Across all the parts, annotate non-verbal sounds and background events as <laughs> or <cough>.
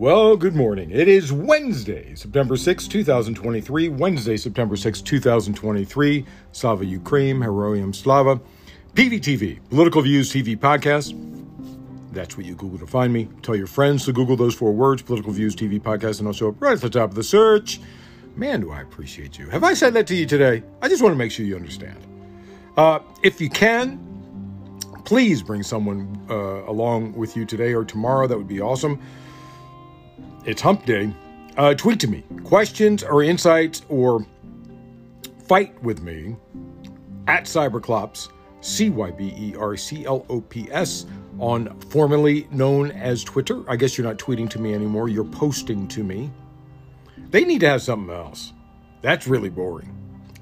Well, good morning. It is Wednesday, September 6, 2023. Wednesday, September 6, 2023. Slava Ukraine, Heroiam Slava. PVTV, Political Views TV Podcast. That's what you Google to find me. Tell your friends to Google those four words, Political Views TV Podcast, and I'll show up right at the top of the search. Man, do I appreciate you. Have I said that to you today? I just want to make sure you understand. Uh, if you can, please bring someone uh, along with you today or tomorrow. That would be awesome. It's hump day. Uh, tweet to me questions or insights or fight with me at Cyberclops, C Y B E R C L O P S, on formerly known as Twitter. I guess you're not tweeting to me anymore, you're posting to me. They need to have something else. That's really boring.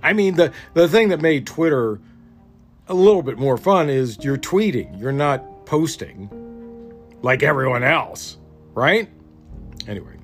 I mean, the, the thing that made Twitter a little bit more fun is you're tweeting, you're not posting like everyone else, right? Anyway.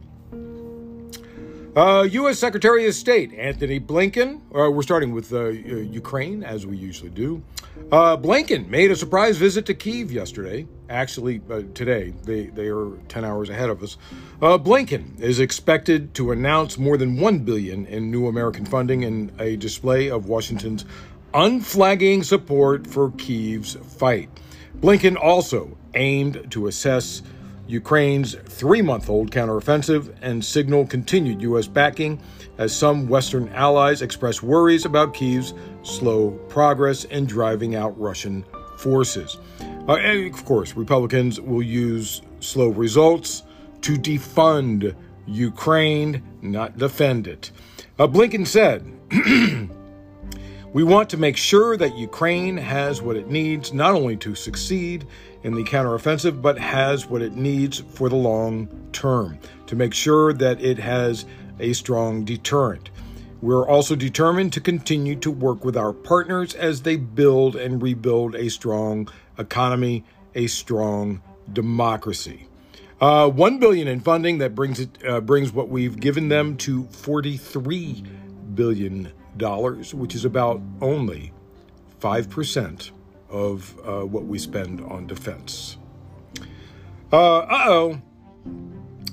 Uh, U.S. Secretary of State Antony Blinken, uh, we're starting with uh, Ukraine, as we usually do. Uh, Blinken made a surprise visit to Kiev yesterday. Actually, uh, today. They, they are 10 hours ahead of us. Uh, Blinken is expected to announce more than 1 billion in new American funding in a display of Washington's unflagging support for Kiev's fight. Blinken also aimed to assess Ukraine's three month old counteroffensive and signal continued U.S. backing as some Western allies express worries about Kiev's slow progress in driving out Russian forces. Uh, of course, Republicans will use slow results to defund Ukraine, not defend it. Uh, Blinken said, <clears throat> We want to make sure that Ukraine has what it needs not only to succeed in the counteroffensive, but has what it needs for the long term to make sure that it has a strong deterrent. We're also determined to continue to work with our partners as they build and rebuild a strong economy, a strong democracy. Uh, One billion in funding that brings it uh, brings what we've given them to forty-three billion dollars, which is about only 5% of uh, what we spend on defense. Uh oh.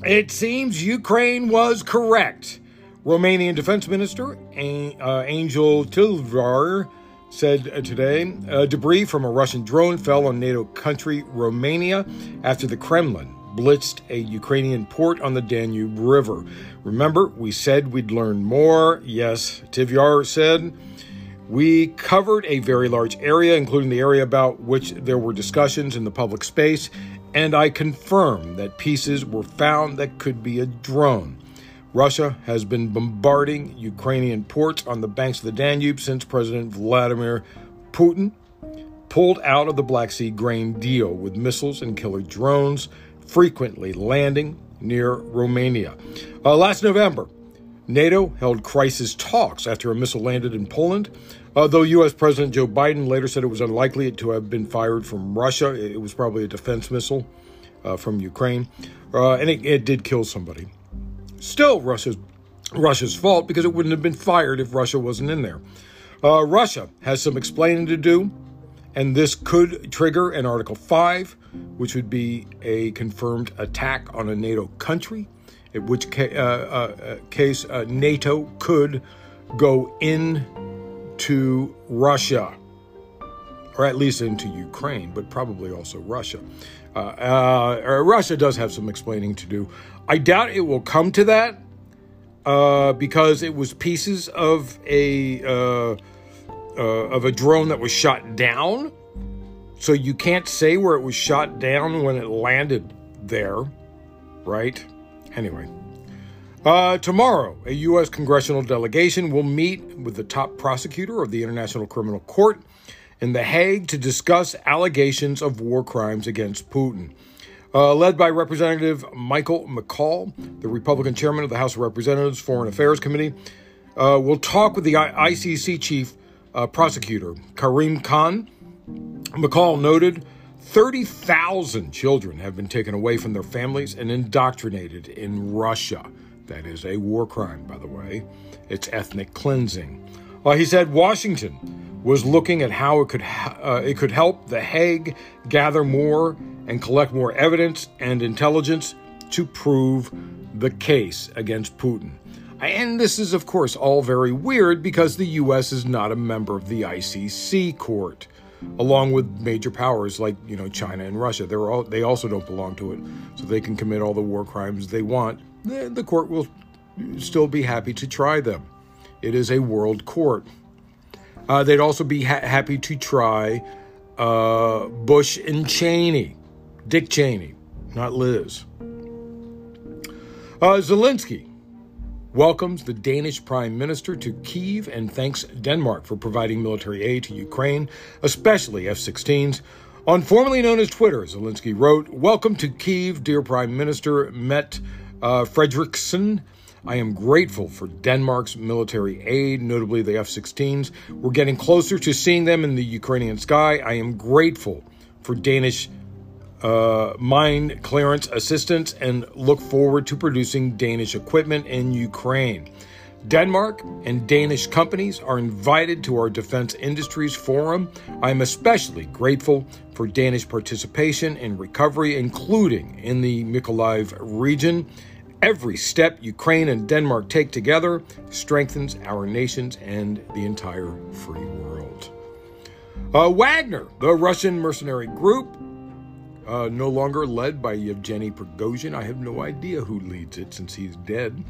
It seems Ukraine was correct. Romanian Defense Minister uh, Angel Tilvar said today uh, debris from a Russian drone fell on NATO country Romania after the Kremlin blitzed a Ukrainian port on the Danube River. Remember, we said we'd learn more. Yes, Tilvar said. We covered a very large area, including the area about which there were discussions in the public space, and I confirm that pieces were found that could be a drone. Russia has been bombarding Ukrainian ports on the banks of the Danube since President Vladimir Putin pulled out of the Black Sea grain deal with missiles and killer drones frequently landing near Romania. Uh, last November, NATO held crisis talks after a missile landed in Poland. Uh, though U.S. President Joe Biden later said it was unlikely to have been fired from Russia, it was probably a defense missile uh, from Ukraine, uh, and it, it, did kill somebody. Still, Russia's Russia's fault because it wouldn't have been fired if Russia wasn't in there. Uh, Russia has some explaining to do, and this could trigger an Article 5 which would be a confirmed attack on a NATO country, in which ca- uh, uh, case uh, NATO could go into Russia, or at least into Ukraine, but probably also Russia. Uh, uh, Russia does have some explaining to do. I doubt it will come to that uh, because it was pieces of a of a drone that was shot down so you can't say where it was shot down when it landed there, right? Anyway. Uh, tomorrow, a U.S. congressional delegation will meet with the top prosecutor of the International Criminal Court in The Hague to discuss allegations of war crimes against Putin. Uh, led by Representative Michael McCaul, the Republican chairman of the House of Representatives Foreign Affairs Committee, uh, will talk with the ICC chief uh, prosecutor, Karim Khan, McCaul noted 30,000 children have been taken away from their families and indoctrinated in Russia. That is a war crime, by the way. It's ethnic cleansing. Uh, he said Washington was looking at how it could uh, it could help The Hague gather more and collect more evidence and intelligence to prove the case against Putin. And this is, of course, all very weird because the U.S. is not a member of the ICC court, along with major powers like you know China and Russia. They're all they also don't belong to it, so they can commit all the war crimes they want. The, court will still be happy to try them. It is a world court. Uh, they'd also be ha- happy to try uh, Bush and Cheney, Dick Cheney, not Liz. Uh, Zelensky welcomes the Danish Prime Minister to Kiev and thanks Denmark for providing military aid to Ukraine, especially F 16s. On formerly known as Twitter, Zelensky wrote, Welcome to Kiev, dear Prime Minister Met uh. I am grateful for Denmark's military aid, notably the F 16s. We're getting closer to seeing them in the Ukrainian sky. I am grateful for Danish uh, mine clearance assistance and look forward to producing Danish equipment in Ukraine. Denmark and Danish companies are invited to our Defense Industries Forum. I am especially grateful for Danish participation in recovery, including in the Mykolaiv region. Every step Ukraine and Denmark take together strengthens our nations and the entire free world. Uh, Wagner, the Russian mercenary group, uh, no longer led by Yevgeny Prigozhin. I have no idea who leads it since he's dead.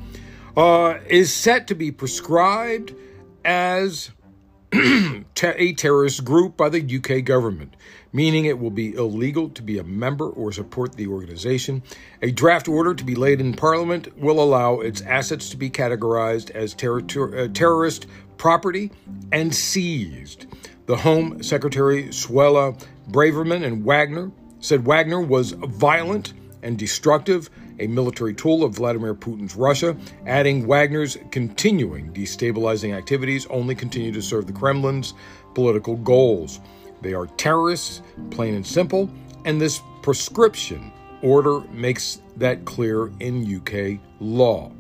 Uh, is set to be prescribed as <clears throat> a terrorist group by the UK government, meaning it will be illegal to be a member or support the organization. A draft order to be laid in Parliament will allow its assets to be categorized as ter- ter- uh, terrorist property and seized. The Home Secretary Suella Braverman and Wagner said Wagner was violent and destructive, a military tool of Vladimir Putin's Russia, adding Wagner's continuing destabilizing activities only continue to serve the Kremlin's political goals. They are terrorists, plain and simple, and this prescription order makes that clear in UK law.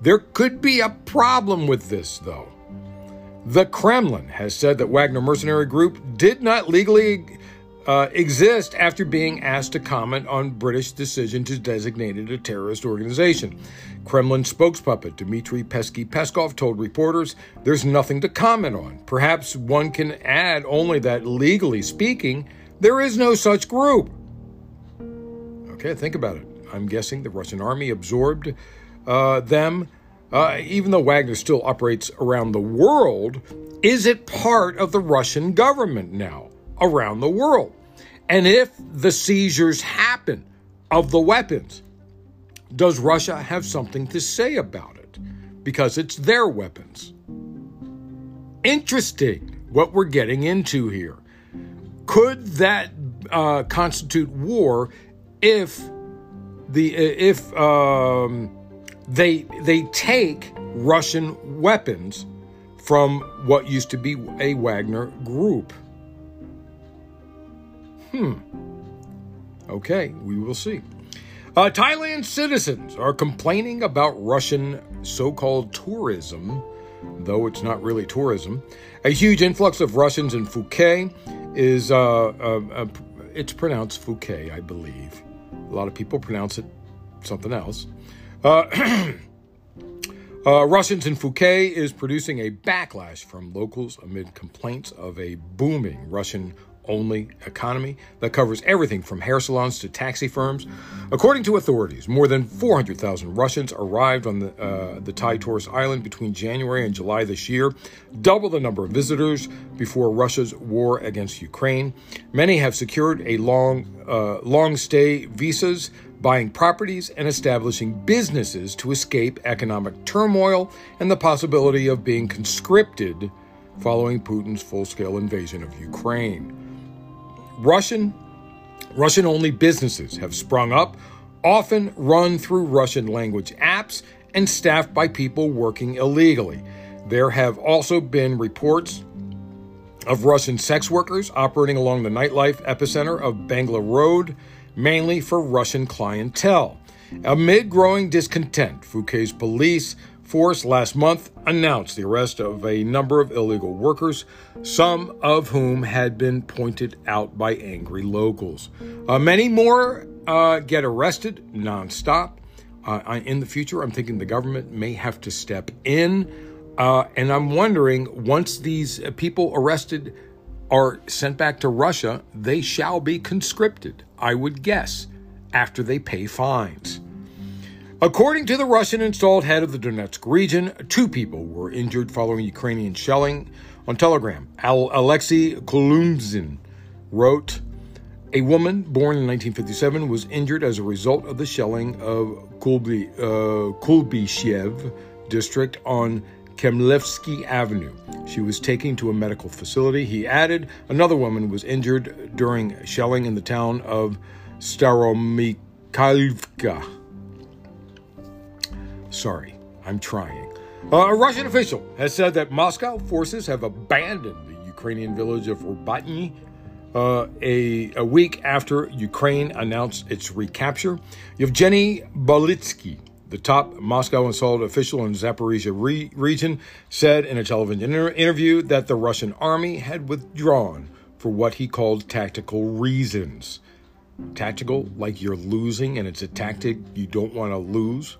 There could be a problem with this, though. The Kremlin has said that Wagner Mercenary Group did not legally uh, exist after being asked to comment on British decision to designate it a terrorist organization. Kremlin spokespuppet Dmitry Pesky Peskov told reporters there's nothing to comment on. Perhaps one can add only that legally speaking, there is no such group. Okay, think about it. I'm guessing the Russian army absorbed uh, them. Uh, even though Wagner still operates around the world, is it part of the Russian government now? Around the world. And if the seizures happen of the weapons, does Russia have something to say about it? Because it's their weapons. Interesting what we're getting into here. Could that uh, constitute war if the if um, they they take Russian weapons from what used to be a Wagner group? Hmm. Okay, we will see. Uh, Thailand citizens are complaining about Russian so called tourism, though it's not really tourism. A huge influx of Russians in Phuket is, uh, uh, uh it's pronounced Phuket, I believe. A lot of people pronounce it something else. Uh, <clears throat> uh, Russians in Phuket is producing a backlash from locals amid complaints of a booming Russian only economy that covers everything from hair salons to taxi firms. According to authorities, more than 400,000 Russians arrived on the, uh, the Thai tourist island between January and July this year, double the number of visitors before Russia's war against Ukraine. Many have secured a long, uh, long stay visas, buying properties and establishing businesses to escape economic turmoil and the possibility of being conscripted following Putin's full scale invasion of Ukraine. Russian Russian only businesses have sprung up, often run through Russian language apps and staffed by people working illegally. There have also been reports of Russian sex workers operating along the nightlife epicenter of Bangla Road, mainly for Russian clientele. Amid growing discontent, Phuket's police force last month announced the arrest of a number of illegal workers, some of whom had been pointed out by angry locals. Uh, many more uh, get arrested nonstop. Uh, in the future, I'm thinking the government may have to step in. Uh, and I'm wondering once these people arrested are sent back to Russia, they shall be conscripted, I would guess, after they pay fines. According to the Russian installed head of the Donetsk region, two people were injured following Ukrainian shelling. On Telegram, Alexei Kulemzin wrote, a woman born in 1957 was injured as a result of the shelling of Kulby, uh, Kuibyshev district on Kemlevsky Avenue. She was taken to a medical facility. He added another woman was injured during shelling in the town of Staromikhailivka. Sorry, I'm trying. A Russian official has said that Moscow forces have abandoned the Ukrainian village of Robotyne uh, a, a week after Ukraine announced its recapture. Yevgeny Balitsky, the top Moscow installed official in Zaporizhia re- region, said in a television inter- interview that the Russian army had withdrawn for what he called tactical reasons. Tactical, like you're losing and it's a tactic you don't want to lose.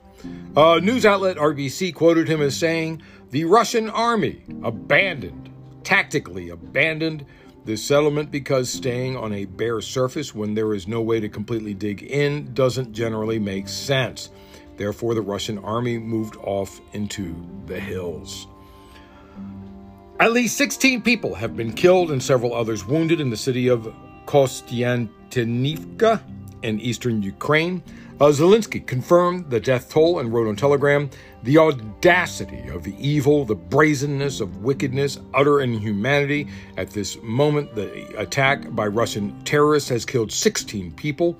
Uh, news outlet RBC quoted him as saying, The Russian army abandoned, tactically abandoned the settlement because staying on a bare surface when there is no way to completely dig in doesn't generally make sense. Therefore, the Russian army moved off into the hills. At least 16 people have been killed and several others wounded in the city of Kostiantynivka in eastern Ukraine. Uh, Zelensky confirmed the death toll and wrote on Telegram the audacity of the evil, the brazenness of wickedness, utter inhumanity. At this moment, the attack by Russian terrorists has killed 16 people,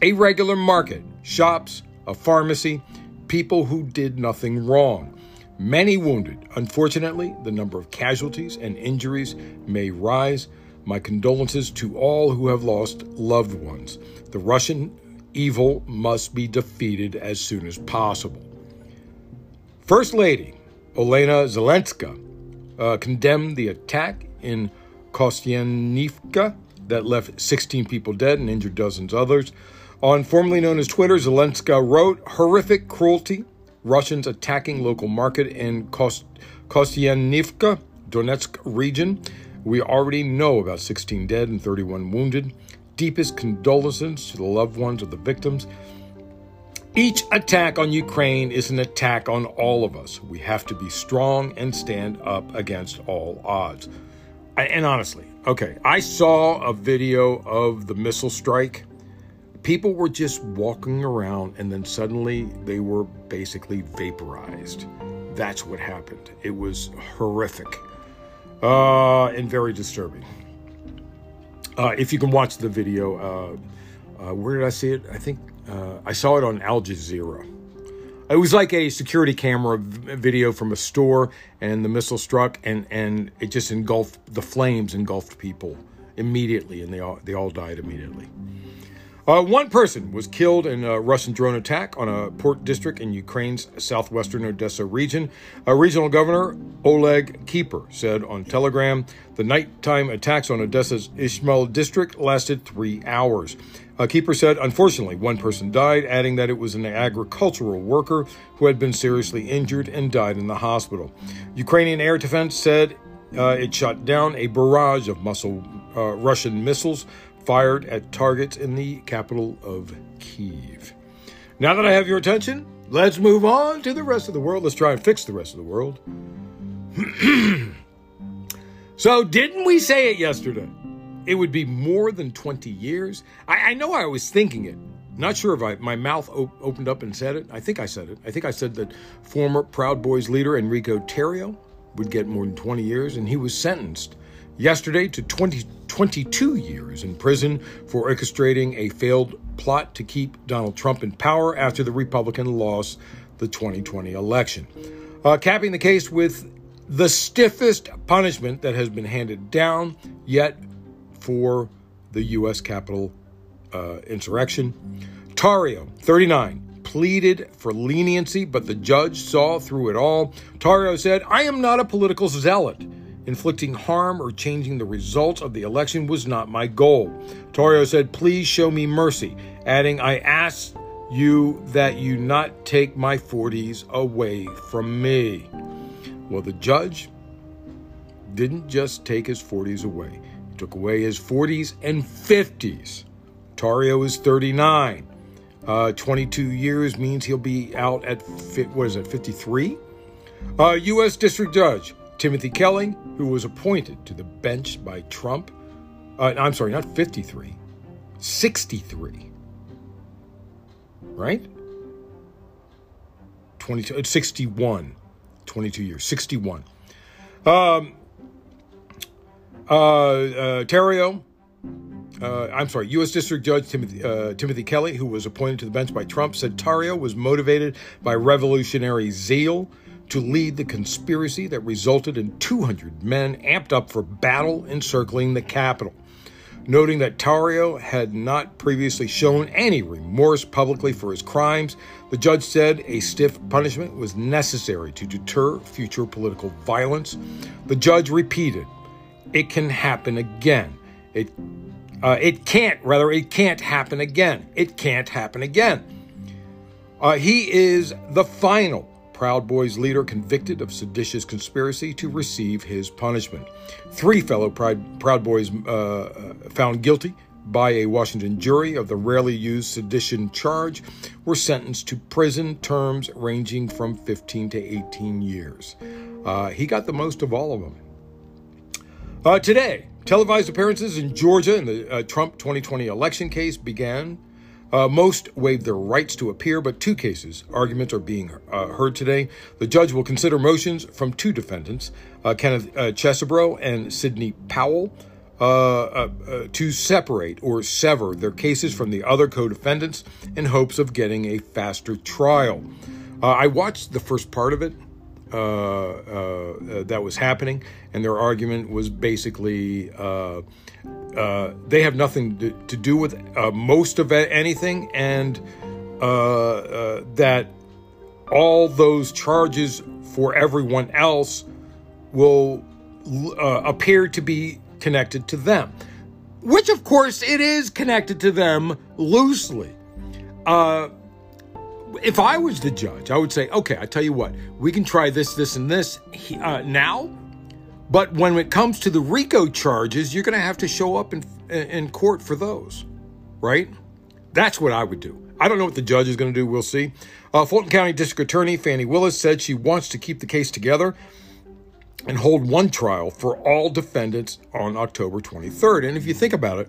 a regular market, shops, a pharmacy, people who did nothing wrong. Many wounded. Unfortunately, the number of casualties and injuries may rise. My condolences to all who have lost loved ones. The Russian evil must be defeated as soon as possible. First Lady Olena Zelenska uh, condemned the attack in Kostyanivka that left 16 people dead and injured dozens others. On formerly known as Twitter, Zelenska wrote, horrific cruelty, Russians attacking local market in Kost- Kostyanivka, Donetsk region. We already know about 16 dead and 31 wounded. Deepest condolences to the loved ones of the victims. Each attack on Ukraine is an attack on all of us. We have to be strong and stand up against all odds. And honestly, okay, I saw a video of the missile strike people were just walking around and then suddenly they were basically vaporized. That's what happened. It was horrific uh, and very disturbing. Uh, if you can watch the video, uh, uh where did I see it? I think uh, I saw it on Al Jazeera. It was like a security camera video from a store, and the missile struck, and, and it just engulfed the flames, engulfed people immediately, and they all they all died immediately. Uh, one person was killed in a Russian drone attack on a port district in Ukraine's southwestern Odessa region. Regional governor, Oleg Kiper, said on Telegram the nighttime attacks on Odessa's Izmail district lasted three hours. Uh, Kiper said, unfortunately, one person died, adding that it was an agricultural worker who had been seriously injured and died in the hospital. Ukrainian air defense said uh, it shot down a barrage of muscle, uh, Russian missiles fired at targets in the capital of Kiev. Now that I have your attention, let's move on to the rest of the world. Let's try and fix the rest of the world. <clears throat> so, didn't we say it yesterday? It would be more than 20 years. I, I know I was thinking it. Not sure if I, my mouth op- opened up and said it. I think I said it. I think I said that former Proud Boys leader Enrique Tarrio would get more than 20 years, and he was sentenced yesterday to 20, 22 years in prison for orchestrating a failed plot to keep Donald Trump in power after the Republican lost the 2020 election. Uh, capping the case with the stiffest punishment that has been handed down yet for the U.S. Capitol uh, insurrection. Tarrio, 39, pleaded for leniency, but the judge saw through it all. Tarrio said, I am not a political zealot. Inflicting harm or changing the results of the election was not my goal. Tarrio said, Please show me mercy. adding, I ask you that you not take my 40s away from me. Well, the judge didn't just take his 40s away, he took away his 40s and 50s. Tarrio is 39. Uh, 22 years means he'll be out at, what is it, 53? Uh, U.S. District Judge Timothy Kelly, who was appointed to the bench by Trump, uh, I'm sorry, not 53, 63. Right? 22, uh, 61. 22 years, 61. Um, uh, uh, Tarrio, uh, I'm sorry, U.S. District Judge Timothy, uh, Timothy Kelly, who was appointed to the bench by Trump, said Tarrio was motivated by revolutionary zeal to lead the conspiracy that resulted in 200 men amped up for battle encircling the Capitol. Noting that Tarrio had not previously shown any remorse publicly for his crimes, the judge said a stiff punishment was necessary to deter future political violence. The judge repeated, "It can happen again. It uh, it can't, rather, it can't happen again. It can't happen again. Uh, he is the final Proud Boys leader convicted of seditious conspiracy to receive his punishment. Three fellow Proud, Proud Boys uh, found guilty by a Washington jury of the rarely used sedition charge were sentenced to prison terms ranging from 15 to 18 years. Uh, he got the most of all of them. Uh, today, televised appearances in Georgia in the uh, Trump 2020 election case began. Uh, most waived their rights to appear, but two cases, arguments are being uh, heard today. The judge will consider motions from two defendants, uh, Kenneth uh, Chesebro and Sidney Powell, to separate or sever their cases from the other co defendants in hopes of getting a faster trial. I watched the first part of it. Uh, uh, that was happening, and their argument was basically uh, they have nothing to, to do with most of anything, and that all those charges for everyone else will appear to be connected to them, which of course it is connected to them loosely. Uh, if I was the judge, I would say, okay, I tell you what, we can try this, this, and this uh, now. But when it comes to the RICO charges, you're going to have to show up in, in court for those, right? That's what I would do. I don't know what the judge is going to do. We'll see. Uh, Fulton County District Attorney Fani Willis said she wants to keep the case together and hold one trial for all defendants on October 23rd. And if you think about it,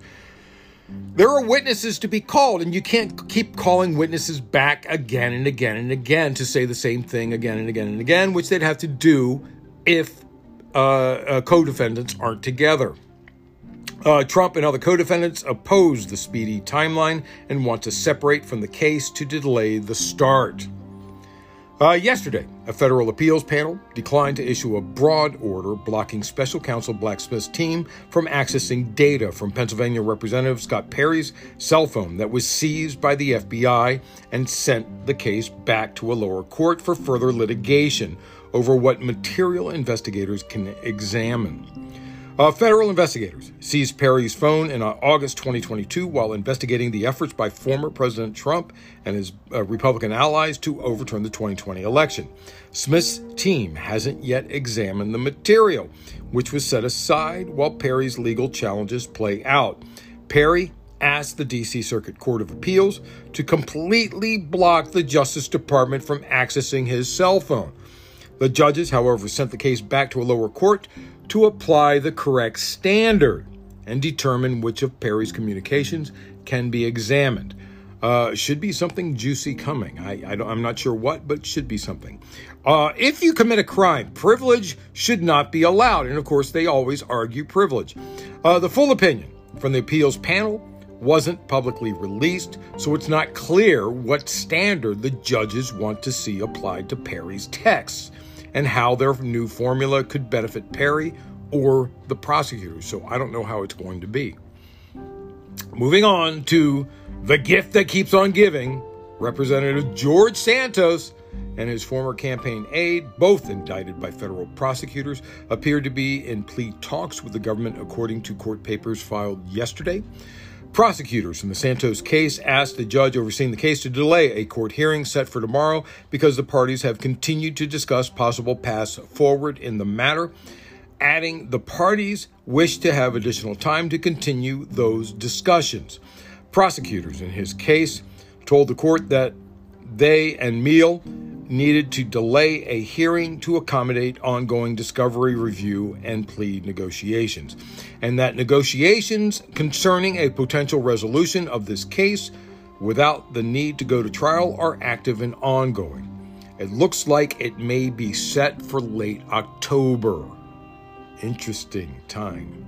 there are witnesses to be called, and you can't keep calling witnesses back again and again and again to say the same thing again and again and again, which they'd have to do if uh, uh, co defendants aren't together. Uh, Trump and other co defendants oppose the speedy timeline and want to separate from the case to delay the start. Uh, yesterday, a federal appeals panel declined to issue a broad order blocking special counsel Jack Smith's team from accessing data from Pennsylvania Representative Scott Perry's cell phone that was seized by the FBI and sent the case back to a lower court for further litigation over what material investigators can examine. Uh, federal investigators seized Perry's phone in uh, August 2022 while investigating the efforts by former President Trump and his uh, Republican allies to overturn the 2020 election. Smith's team hasn't yet examined the material, which was set aside while Perry's legal challenges play out. Perry asked the D.C. Circuit Court of Appeals to completely block the Justice Department from accessing his cell phone. The judges, however, sent the case back to a lower court to apply the correct standard and determine which of Perry's communications can be examined. Uh, should be something juicy coming. I, am not sure what, but should be something. Uh, if you commit a crime, privilege should not be allowed. And of course, they always argue privilege. Uh, the full opinion from the appeals panel wasn't publicly released, so it's not clear what standard the judges want to see applied to Perry's texts and how their new formula could benefit Perry or the prosecutors. So I don't know how it's going to be. Moving on to the gift that keeps on giving, Representative George Santos and his former campaign aide, both indicted by federal prosecutors, appeared to be in plea talks with the government, according to court papers filed yesterday. Prosecutors in the Santos case asked the judge overseeing the case to delay a court hearing set for tomorrow because the parties have continued to discuss possible paths forward in the matter, adding the parties wish to have additional time to continue those discussions. Prosecutors in his case told the court that they and Meehl needed to delay a hearing to accommodate ongoing discovery review and plea negotiations, and that negotiations concerning a potential resolution of this case without the need to go to trial are active and ongoing. It looks like it may be set for late October. Interesting time.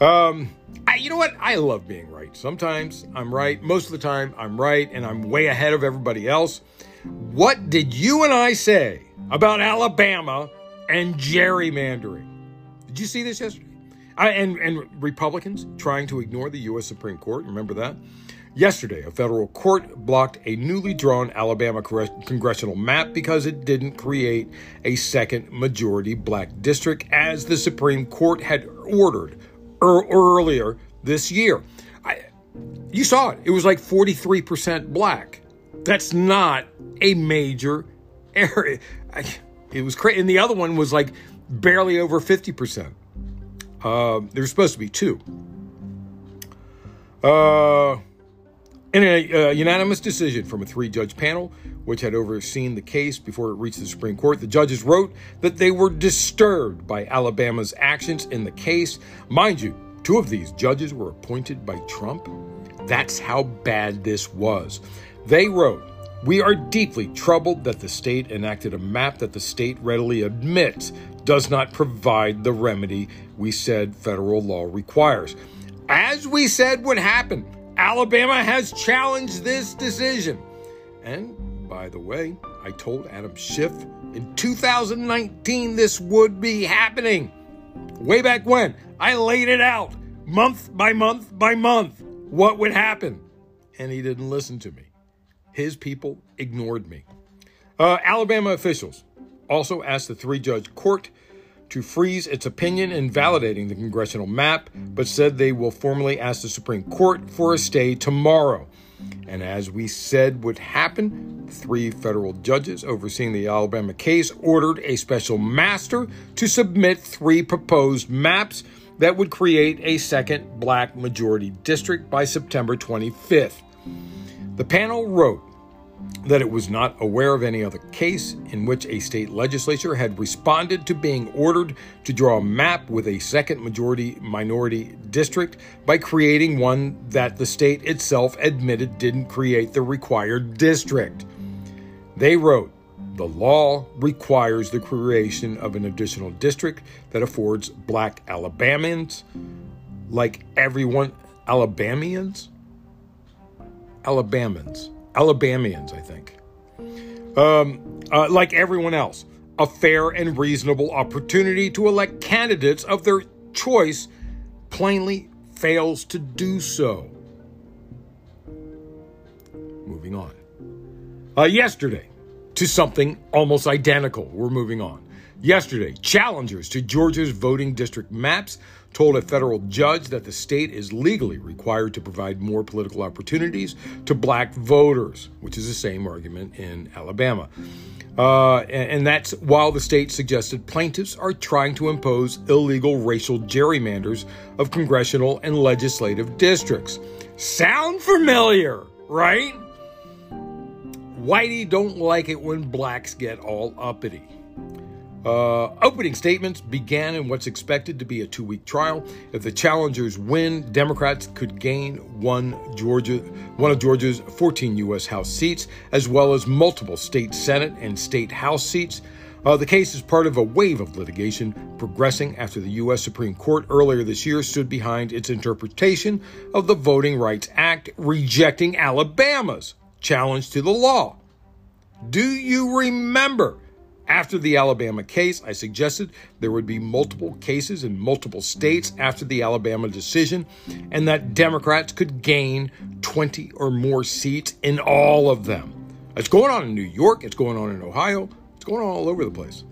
Um, I, you know what? I love being right. Sometimes I'm right. Most of the time I'm right, and I'm way ahead of everybody else. What did you and I say about Alabama and gerrymandering? Did you see this yesterday? I, and, and Republicans trying to ignore the U.S. Supreme Court. Remember that? Yesterday, a federal court blocked a newly drawn Alabama congressional map because it didn't create a second majority black district as the Supreme Court had ordered er- earlier this year. I, you saw it. It was like 43% black. That's not a major area. It was crazy. And the other one was like barely over 50%. Uh, there's supposed to be two. Uh, in a uh, unanimous decision from a three judge panel, which had overseen the case before it reached the Supreme Court, the judges wrote that they were disturbed by Alabama's actions in the case. Mind you, two of these judges were appointed by Trump. That's how bad this was. They wrote, We are deeply troubled that the state enacted a map that the state readily admits does not provide the remedy we said federal law requires. As we said would happen, Alabama has challenged this decision. And by the way, I told Adam Schiff in 2019 this would be happening. Way back when, I laid it out month by month by month what would happen. And he didn't listen to me. His people ignored me. Uh, Alabama officials also asked the three judge court to freeze its opinion in validating the congressional map, but said they will formally ask the Supreme Court for a stay tomorrow. And as we said would happen, three federal judges overseeing the Alabama case ordered a special master to submit three proposed maps that would create a second black majority district by September 25th. The panel wrote that it was not aware of any other case in which a state legislature had responded to being ordered to draw a map with a second majority minority district by creating one that the state itself admitted didn't create the required district. They wrote, the law requires the creation of an additional district that affords black Alabamians, like everyone, Alabamians? Alabamans Alabamians, I think, um, uh, like everyone else, a fair and reasonable opportunity to elect candidates of their choice plainly fails to do so. Moving on. Uh, yesterday, to something almost identical. We're moving on. Yesterday, challengers to Georgia's voting district maps told a federal judge that the state is legally required to provide more political opportunities to black voters, which is the same argument in Alabama. Uh, and, and that's while the state suggested plaintiffs are trying to impose illegal racial gerrymanders of congressional and legislative districts. Sound familiar, right? Whitey don't like it when blacks get all uppity. Uh, opening statements began in what's expected to be a two week trial. If the challengers win, Democrats could gain one Georgia, one of Georgia's 14 U.S. House seats, as well as multiple state Senate and state House seats. Uh, the case is part of a wave of litigation progressing after the U.S. Supreme Court earlier this year stood behind its interpretation of the Voting Rights Act, rejecting Alabama's challenge to the law. Do you remember? After the Alabama case, I suggested there would be multiple cases in multiple states after the Alabama decision, and that Democrats could gain 20 or more seats in all of them. It's going on in New York, it's going on in Ohio, it's going on all over the place.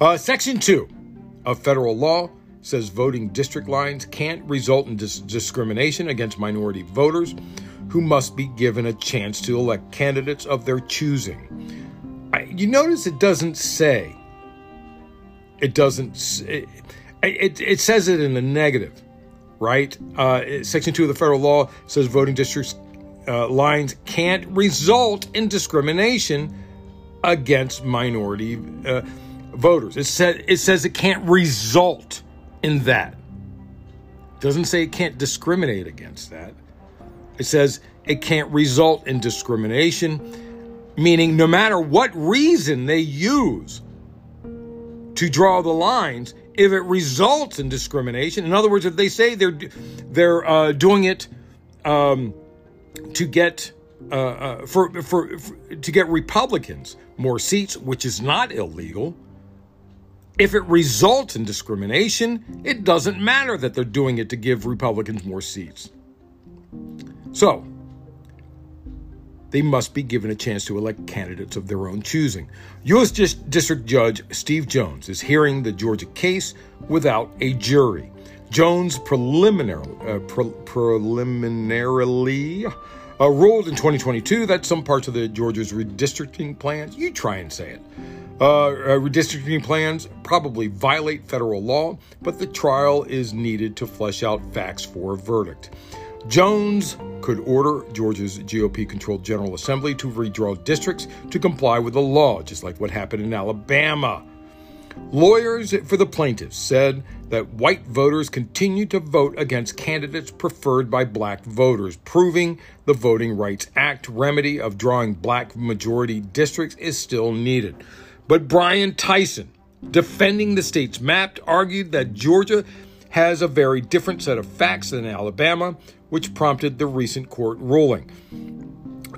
Uh, Section 2 of federal law says voting district lines can't result in dis- discrimination against minority voters who must be given a chance to elect candidates of their choosing. You notice it doesn't say, it doesn't, it, it, it says it in the negative, right? Uh, Section 2 of the federal law says voting districts uh, lines can't result in discrimination against minority uh, voters. It, said, it says it can't result in that. It doesn't say it can't discriminate against that. It says it can't result in discrimination, meaning no matter what reason they use to draw the lines, if it results in discrimination, in other words, if they say they're they're uh, doing it um, to get uh, uh, for, for, for to get Republicans more seats, which is not illegal. If it results in discrimination, it doesn't matter that they're doing it to give Republicans more seats. So, they must be given a chance to elect candidates of their own choosing. U.S. District Judge Steve Jones is hearing the Georgia case without a jury. Jones preliminary, uh, pre- preliminarily uh, ruled in 2022 that some parts of the Georgia's redistricting plans, you try and say it, uh, uh, redistricting plans probably violate federal law, but the trial is needed to flesh out facts for a verdict. Jones could order Georgia's GOP controlled General Assembly to redraw districts to comply with the law, just like what happened in Alabama. Lawyers for the plaintiffs said that white voters continue to vote against candidates preferred by black voters, proving the Voting Rights Act remedy of drawing black majority districts is still needed. But Brian Tyson, defending the state's map, argued that Georgia has a very different set of facts than Alabama, which prompted the recent court ruling.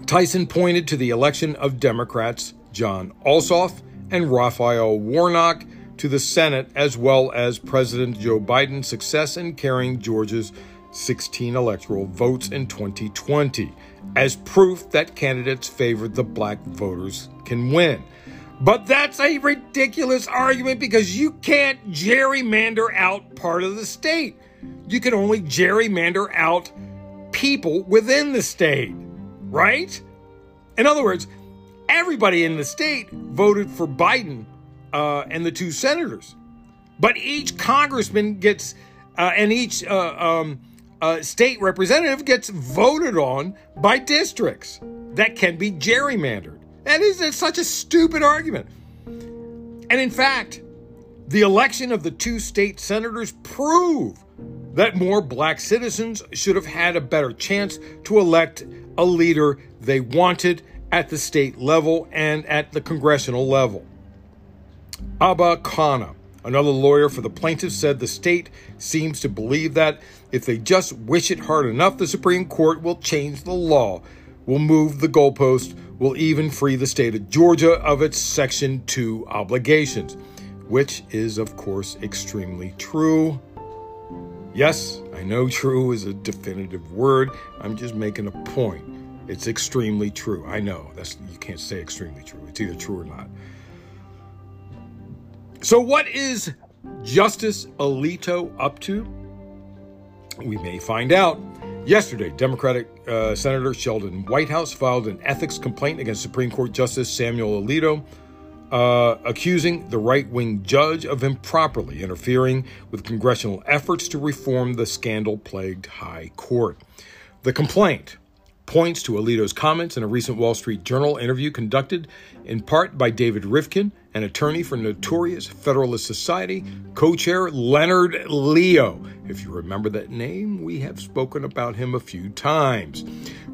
Tyson pointed to the election of Democrats Jon Ossoff and Raphael Warnock to the Senate, as well as President Joe Biden's success in carrying Georgia's 16 electoral votes in 2020, as proof that candidates favored the black voters can win. But that's a ridiculous argument because you can't gerrymander out part of the state. You can only gerrymander out people within the state, right? In other words, everybody in the state voted for Biden uh, and the two senators. But each congressman gets, uh, and each uh, um, uh, state representative gets voted on by districts that can be gerrymandered. That is such a stupid argument. And in fact, the election of the two state senators prove that more black citizens should have had a better chance to elect a leader they wanted at the state level and at the congressional level. Abha Khanna, another lawyer for the plaintiffs, said the state seems to believe that if they just wish it hard enough, the Supreme Court will change the law, will move the goalpost, will even free the state of Georgia of its Section 2 obligations, which is, of course, extremely true. Yes, I know true is a definitive word. I'm just making a point. It's extremely true. I know. That's you can't say extremely true. It's either true or not. So, what is Justice Alito up to? We may find out. Yesterday, Democratic uh, Senator Sheldon Whitehouse filed an ethics complaint against Supreme Court Justice Samuel Alito, uh, accusing the right wing judge of improperly interfering with congressional efforts to reform the scandal plagued High Court. The complaint points to Alito's comments in a recent Wall Street Journal interview conducted in part by David Rivkin, an attorney for Notorious Federalist Society, co chair Leonard Leo. If you remember that name, we have spoken about him a few times.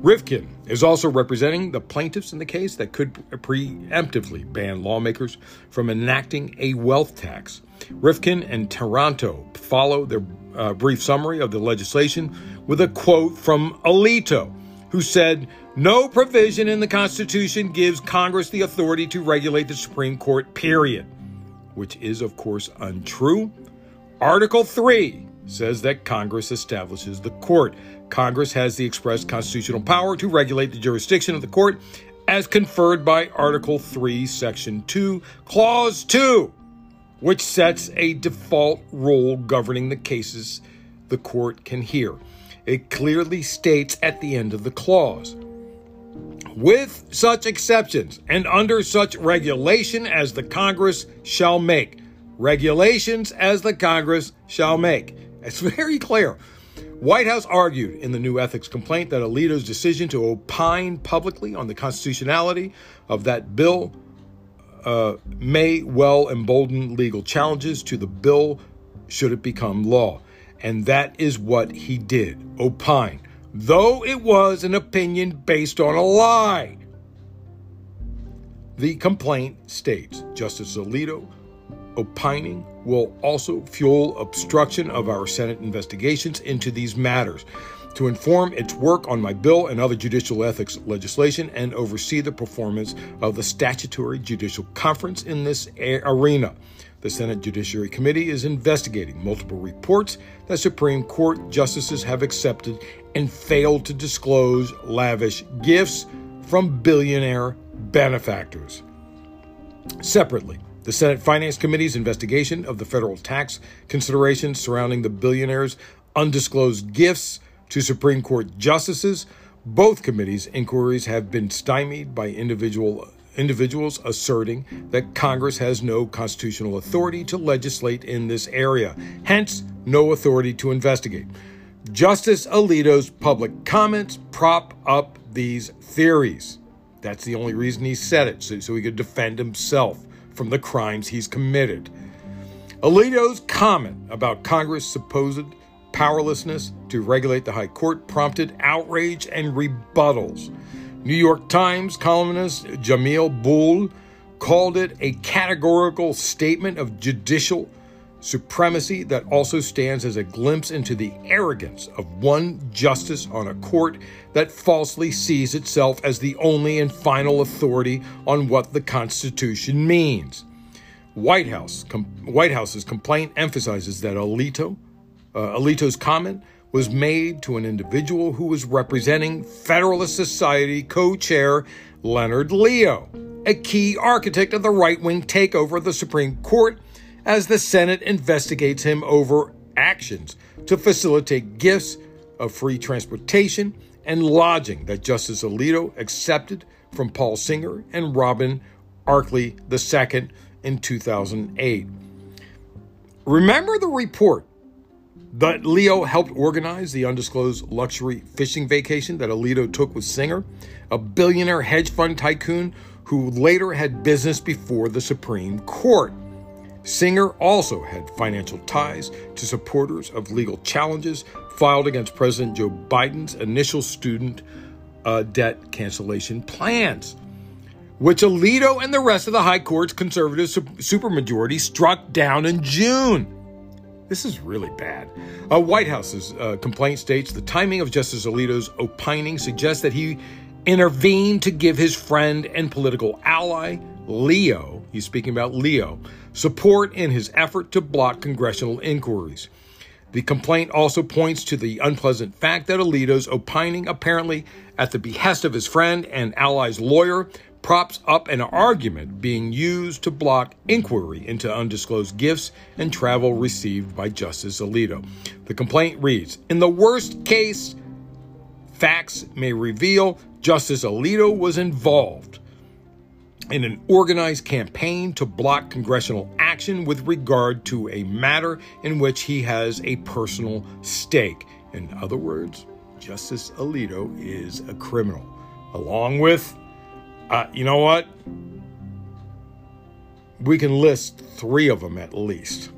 Rivkin is also representing the plaintiffs in the case that could preemptively ban lawmakers from enacting a wealth tax. Rivkin and Taranto follow their uh, brief summary of the legislation with a quote from Alito, who said, no provision in the Constitution gives Congress the authority to regulate the Supreme Court, period. Which is, of course, untrue. Article 3 says that Congress establishes the court. Congress has the express constitutional power to regulate the jurisdiction of the court as conferred by Article 3, Section 2, Clause 2. which sets a default rule governing the cases the court can hear. It clearly states at the end of the clause with such exceptions and under such regulation as the Congress shall make. Regulations as the Congress shall make. It's <laughs> very clear. Whitehouse argued in the new ethics complaint that Alito's decision to opine publicly on the constitutionality of that bill uh, may well embolden legal challenges to the bill should it become law. And that is what he did opine, though it was an opinion based on a lie. The complaint states Justice Alito opining will also fuel obstruction of our Senate investigations into these matters to inform its work on my bill and other judicial ethics legislation and oversee the performance of the statutory judicial conference in this arena. The Senate Judiciary Committee is investigating multiple reports that Supreme Court justices have accepted and failed to disclose lavish gifts from billionaire benefactors. Separately, the Senate Finance Committee's investigation of the federal tax considerations surrounding the billionaires' undisclosed gifts to Supreme Court justices. Both committees' inquiries have been stymied by individual individuals asserting that Congress has no constitutional authority to legislate in this area, hence, no authority to investigate. Justice Alito's public comments prop up these theories. That's the only reason he said it, so, so he could defend himself from the crimes he's committed. Alito's comment about Congress' supposed powerlessness to regulate the High Court prompted outrage and rebuttals. New York Times columnist Jamelle Bouie called it a categorical statement of judicial supremacy that also stands as a glimpse into the arrogance of one justice on a court that falsely sees itself as the only and final authority on what the Constitution means. Whitehouse com- Whitehouse's complaint emphasizes that Alito uh, Alito's comment was made to an individual who was representing Federalist Society co chair Leonard Leo, a key architect of the right wing takeover of the Supreme Court, as the Senate investigates him over actions to facilitate gifts of free transportation and lodging that Justice Alito accepted from Paul Singer and Robin Arkley II in 2008. Remember the report that Leo helped organize the undisclosed luxury fishing vacation that Alito took with Singer, a billionaire hedge fund tycoon who later had business before the Supreme Court. Singer also had financial ties to supporters of legal challenges filed against President Joe Biden's initial student uh, debt cancellation plans, which Alito and the rest of the High Court's conservative supermajority struck down in June. This is really bad. Uh, Whitehouse's uh, complaint states the timing of Justice Alito's opining suggests that he intervened to give his friend and political ally, Leo, he's speaking about Leo, support in his effort to block congressional inquiries. The complaint also points to the unpleasant fact that Alito's opining, apparently at the behest of his friend and ally's lawyer, props up an argument being used to block inquiry into undisclosed gifts and travel received by Justice Alito. The complaint reads In the worst case, facts may reveal Justice Alito was involved in an organized campaign to block congressional action with regard to a matter in which he has a personal stake. In other words, Justice Alito is a criminal, along with uh, you know what? We can list three of them at least.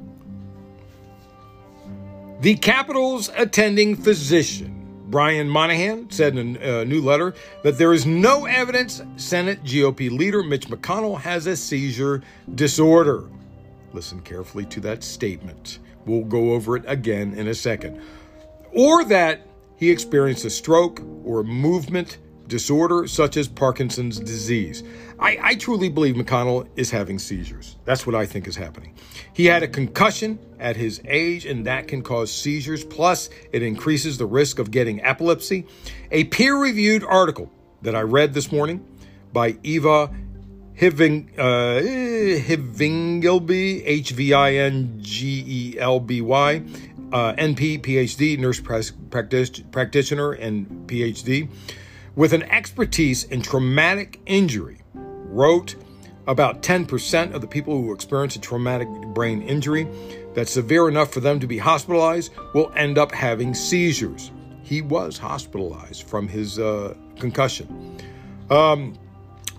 The Capitol's attending physician, Brian Monahan, said in a new letter that there is no evidence Senate GOP leader Mitch McConnell has a seizure disorder. Listen carefully to that statement. We'll go over it again in a second. Or that he experienced a stroke or movement disorder such as Parkinson's disease. I, I, truly believe McConnell is having seizures. That's what I think is happening. He had a concussion at his age, and that can cause seizures. Plus, it increases the risk of getting epilepsy. A peer reviewed article that I read this morning by Eva Hiving, uh, Hivingelby, H V I N G E L B Y, uh, NP, PhD, nurse practitioner, and PhD, with an expertise in traumatic injury, wrote about 10% of the people who experience a traumatic brain injury that's severe enough for them to be hospitalized will end up having seizures. He was hospitalized from his uh, concussion. Um,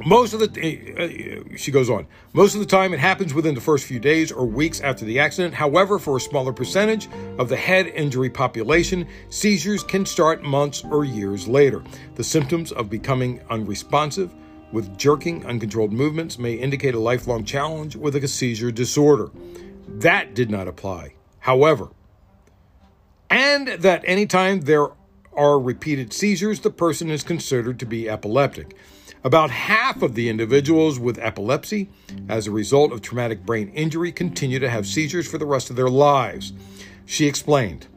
most of the, uh, she goes on, most of the time it happens within the first few days or weeks after the accident. However, for a smaller percentage of the head injury population, seizures can start months or years later. The symptoms of becoming unresponsive with jerking, uncontrolled movements may indicate a lifelong challenge with a seizure disorder. That did not apply. However, and that anytime there are repeated seizures, the person is considered to be epileptic. About half of the individuals with epilepsy, as a result of traumatic brain injury, continue to have seizures for the rest of their lives. She explained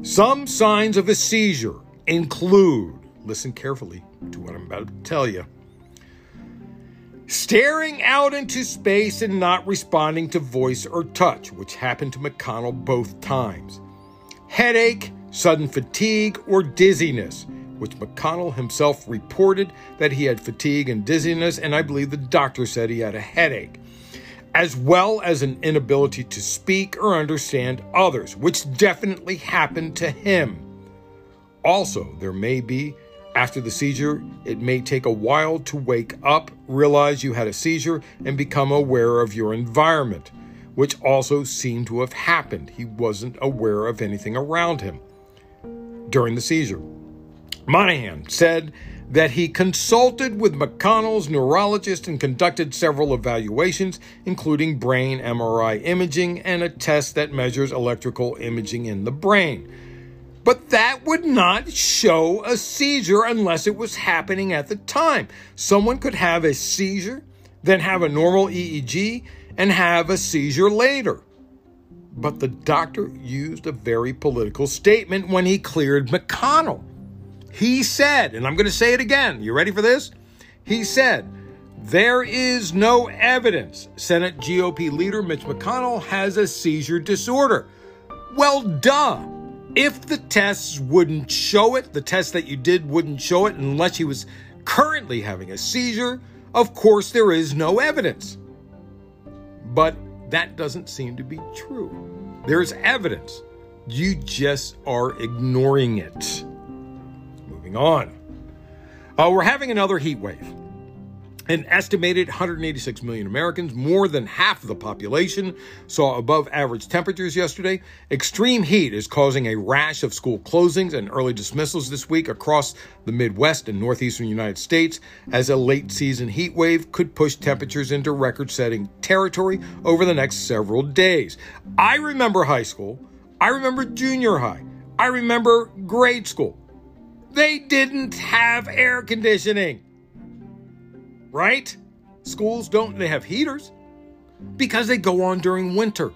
Some signs of a seizure include, listen carefully to what I'm about to tell you, staring out into space and not responding to voice or touch, which happened to McConnell both times, headache, sudden fatigue, or dizziness which McConnell himself reported that he had fatigue and dizziness, and I believe the doctor said he had a headache, as well as an inability to speak or understand others, which definitely happened to him. Also, there may be, after the seizure, it may take a while to wake up, realize you had a seizure, and become aware of your environment, which also seemed to have happened. He wasn't aware of anything around him during the seizure. Monahan said that he consulted with McConnell's neurologist and conducted several evaluations, including brain MRI imaging and a test that measures electrical imaging in the brain. But that would not show a seizure unless it was happening at the time. Someone could have a seizure, then have a normal EEG, and have a seizure later. But the doctor used a very political statement when he cleared McConnell. He said, and I'm going to say it again. You ready for this? He said, there is no evidence Senate GOP leader Mitch McConnell has a seizure disorder. Well, duh. If the tests wouldn't show it, the tests that you did wouldn't show it unless he was currently having a seizure, of course there is no evidence. But that doesn't seem to be true. There's evidence. You just are ignoring it on. Uh, we're having another heat wave. An estimated 186 million Americans, more than half of the population, saw above average temperatures yesterday. Extreme heat is causing a rash of school closings and early dismissals this week across the Midwest and Northeastern United States, as a late season heat wave could push temperatures into record setting territory over the next several days. I remember high school. I remember junior high. I remember grade school. They didn't have air conditioning. Right? Schools don't, they have heaters because they go on during winter.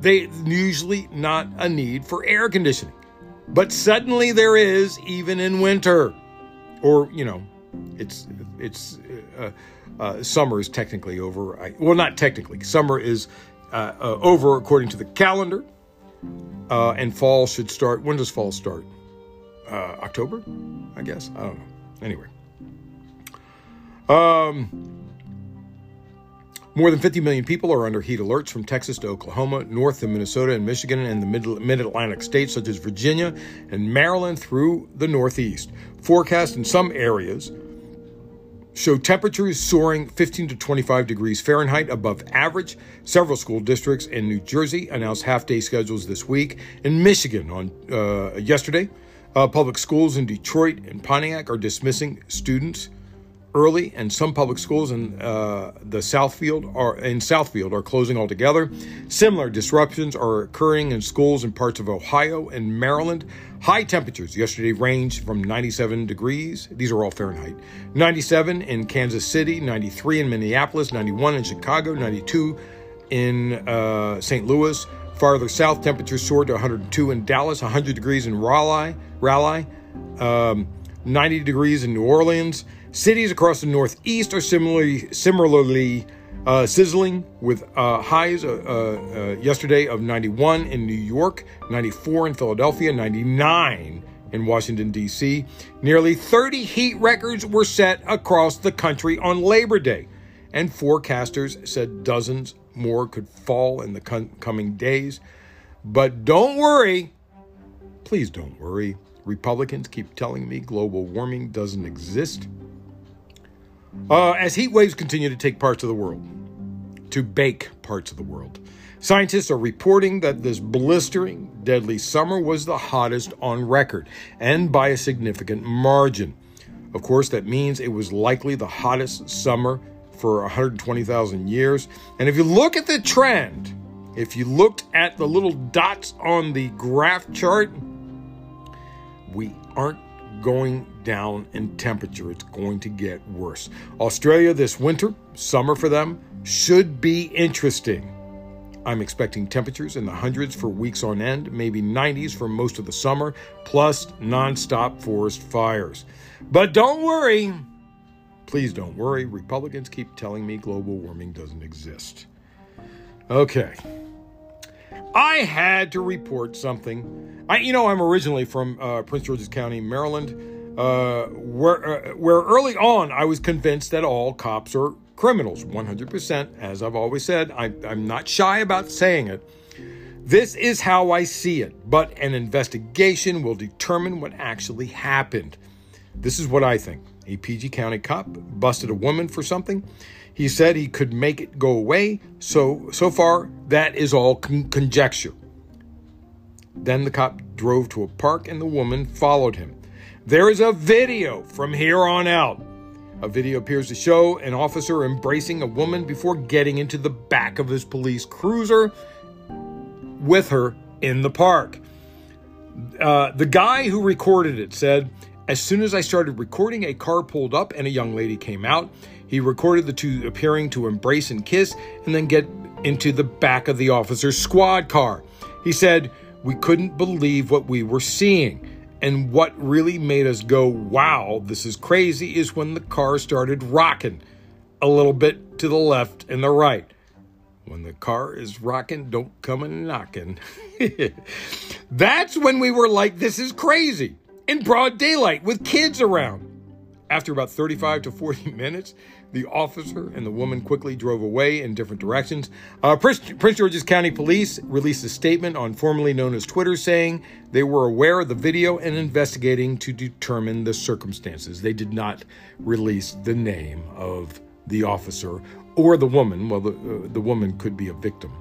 They usually not a need for air conditioning. But suddenly there is even in winter. Or, you know, it's it's uh, uh, summer is technically over. I, well, not technically. Summer is uh, uh over according to the calendar, uh, and fall should start. When does fall start? Uh, October, I guess. I don't know. Anyway. Um, more than 50 million people are under heat alerts from Texas to Oklahoma, north to Minnesota and Michigan, and the mid Atlantic states such as Virginia and Maryland through the Northeast. Forecast in some areas show temperatures soaring 15 to 25 degrees Fahrenheit above average. Several school districts in New Jersey announced half day schedules this week. In Michigan on uh, yesterday, uh, public schools in Detroit and Pontiac are dismissing students early, and some public schools in uh, the Southfield are in Southfield are closing altogether. Similar disruptions are occurring in schools in parts of Ohio and Maryland. High temperatures yesterday ranged from 97 degrees. These are all Fahrenheit. 97 in Kansas City, 93 in Minneapolis, 91 in Chicago, 92 in uh, St. Louis. Farther south, temperatures soared to 102 in Dallas, 100 degrees in Raleigh, Raleigh, um, 90 degrees in New Orleans. Cities across the Northeast are similarly similarly uh, sizzling with uh, highs uh, uh, yesterday of 91 in New York, 94 in Philadelphia, 99 in Washington, D.C. Nearly 30 heat records were set across the country on Labor Day, and forecasters said dozens more could fall in the coming days. But don't worry, please don't worry. Republicans keep telling me global warming doesn't exist. Uh, as heat waves continue to take parts of the world, to bake parts of the world, scientists are reporting that this blistering, deadly summer was the hottest on record, and by a significant margin. Of course, that means it was likely the hottest summer for 120,000 years. And if you look at the trend, if you looked at the little dots on the graph chart, we aren't going down in temperature. It's going to get worse. Australia this winter, summer for them, should be interesting. I'm expecting temperatures in the hundreds for weeks on end, maybe 90s for most of the summer, plus nonstop forest fires. But don't worry. Please don't worry. Republicans keep telling me global warming doesn't exist. Okay. I had to report something. I, you know, I'm originally from uh, Prince George's County, Maryland, uh, where uh, where early on I was convinced that all cops are criminals, 100%. As I've always said, I, I'm not shy about saying it. This is how I see it, but an investigation will determine what actually happened. This is what I think. A PG County cop busted a woman for something. He said he could make it go away. So so far that is all con- conjecture. Then the cop drove to a park and the woman followed him. There is a video from here on out. A video appears to show an officer embracing a woman before getting into the back of his police cruiser with her in the park. Uh, the guy who recorded it said, As soon as I started recording, a car pulled up and a young lady came out. He recorded the two appearing to embrace and kiss and then get into the back of the officer's squad car. He said, We couldn't believe what we were seeing. And what really made us go, wow, this is crazy, is when the car started rocking a little bit to the left and the right. When the car is rocking, don't come and knocking. <laughs> That's when we were like, this is crazy in broad daylight with kids around. After about 35 to 40 <laughs> minutes, the officer and the woman quickly drove away in different directions. Uh, Prince, Prince, George's County Police released a statement on formerly known as Twitter saying they were aware of the video and investigating to determine the circumstances. They did not release the name of the officer or the woman. Well, the, uh, the woman could be a victim,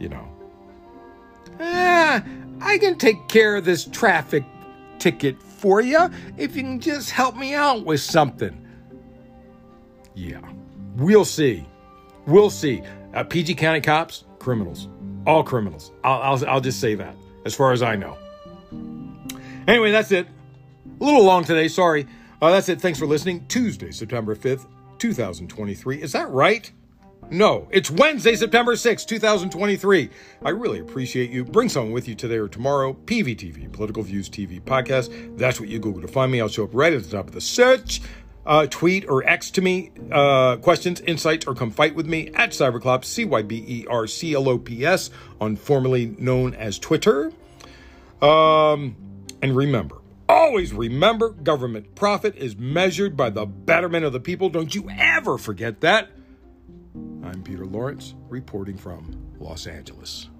you know. Ah, I can take care of this traffic ticket for you if you can just help me out with something. Yeah, we'll see. We'll see. Uh, PG County cops, criminals, all criminals. I'll, I'll, I'll just say that as far as I know. Anyway, that's it. A little long today, sorry. Uh, that's it. Thanks for listening. Tuesday, September 5th, 2023. Is that right? No, it's Wednesday, September 6th, 2023. I really appreciate you. Bring someone with you today or tomorrow. PVTV, Political Views TV Podcast. That's what you Google to find me. I'll show up right at the top of the search uh, tweet or X to me uh, questions, insights, or come fight with me at Cyberclops, C Y B E R C L O P S, on formerly known as Twitter. Um, and remember, always remember government profit is measured by the betterment of the people. Don't you ever forget that. I'm Peter Lawrence, reporting from Los Angeles.